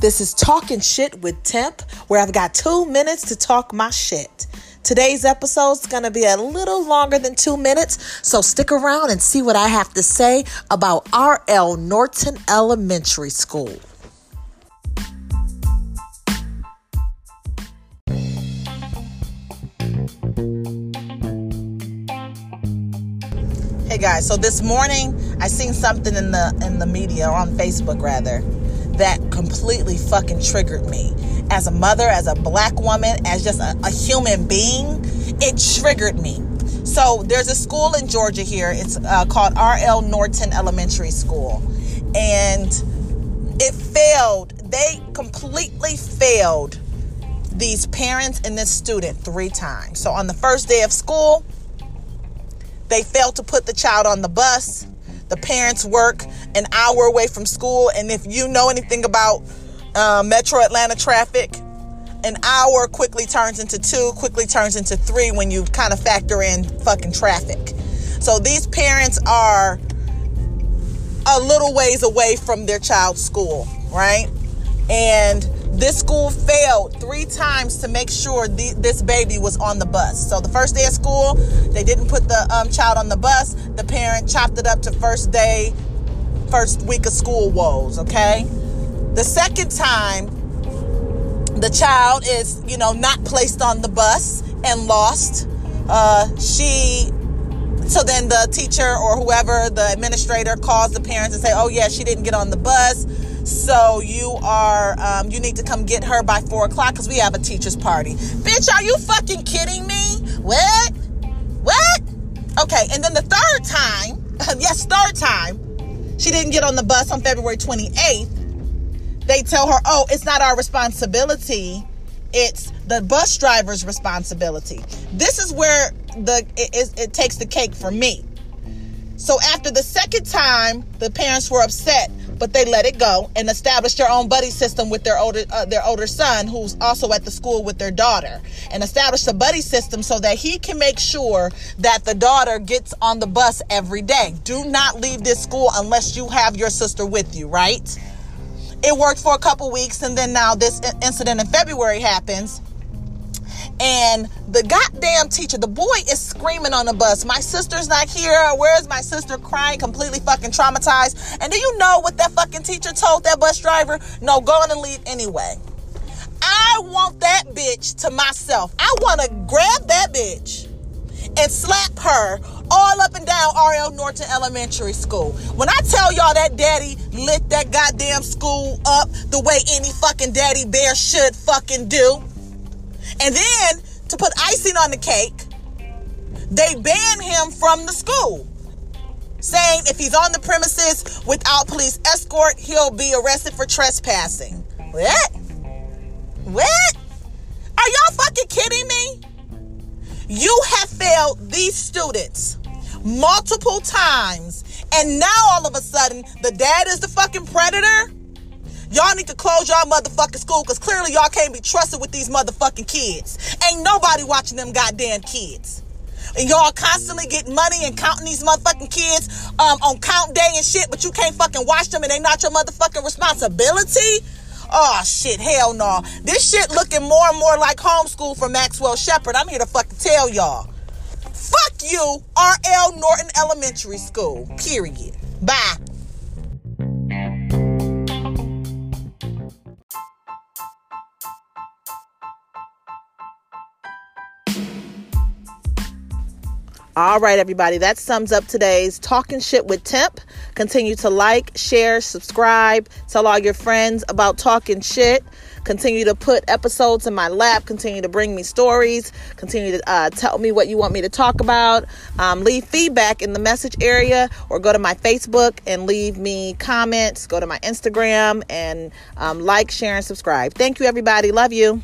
This is Talking Shit with Temp, where I've got two minutes to talk my shit. Today's episode is going to be a little longer than two minutes, so stick around and see what I have to say about R.L. Norton Elementary School. Hey guys, so this morning I seen something in the in the media or on Facebook rather that completely fucking triggered me. As a mother, as a black woman, as just a, a human being, it triggered me. So there's a school in Georgia here. It's uh, called R.L. Norton Elementary School, and it failed. They completely failed these parents and this student three times. So on the first day of school, they failed to put the child on the bus. The parents work an hour away from school. And if you know anything about uh, Metro Atlanta traffic, an hour quickly turns into two, quickly turns into three when you kind of factor in fucking traffic. So these parents are a little ways away from their child's school, right? And this school failed three times to make sure the, this baby was on the bus. So the first day of school, they didn't put the um, child on the bus. The parent chopped it up to first day, first week of school woes. Okay. The second time, the child is, you know, not placed on the bus and lost. Uh, she so then the teacher or whoever the administrator calls the parents and say oh yeah she didn't get on the bus so you are um, you need to come get her by four o'clock because we have a teachers party. Bitch are you fucking kidding me? What? What? Okay and then the third time yes third time she didn't get on the bus on february 28th they tell her oh it's not our responsibility. It's the bus driver's responsibility. This is where the it, it, it takes the cake for me so after the second time the parents were upset but they let it go and established their own buddy system with their older uh, their older son who's also at the school with their daughter and established a buddy system so that he can make sure that the daughter gets on the bus every day. Do not leave this school unless you have your sister with you right? It worked for a couple weeks and then now this incident in February happens and the goddamn teacher, the boy is screaming on the bus. My sister's not here. Where's my sister crying, completely fucking traumatized? And do you know what that fucking teacher told that bus driver? No, go on and leave anyway. I want that bitch to myself. I want to grab that bitch and slap her all up and down R.L. Norton Elementary School. When I tell y'all that daddy lit that goddamn school up the way any fucking daddy bear should fucking do. And then to put icing on the cake, they ban him from the school, saying if he's on the premises without police escort, he'll be arrested for trespassing. What? What? Are y'all fucking kidding me? You have failed these students multiple times, and now all of a sudden, the dad is the fucking predator? Y'all need to close y'all motherfucking school because clearly y'all can't be trusted with these motherfucking kids. Ain't nobody watching them goddamn kids. And y'all constantly getting money and counting these motherfucking kids um, on count day and shit, but you can't fucking watch them and they not your motherfucking responsibility. Oh shit, hell no. This shit looking more and more like homeschool for Maxwell Shepard. I'm here to fucking tell y'all. Fuck you, R.L. Norton Elementary School. Period. Bye. All right, everybody, that sums up today's Talking Shit with Temp. Continue to like, share, subscribe, tell all your friends about Talking Shit. Continue to put episodes in my lap. Continue to bring me stories. Continue to uh, tell me what you want me to talk about. Um, leave feedback in the message area or go to my Facebook and leave me comments. Go to my Instagram and um, like, share, and subscribe. Thank you, everybody. Love you.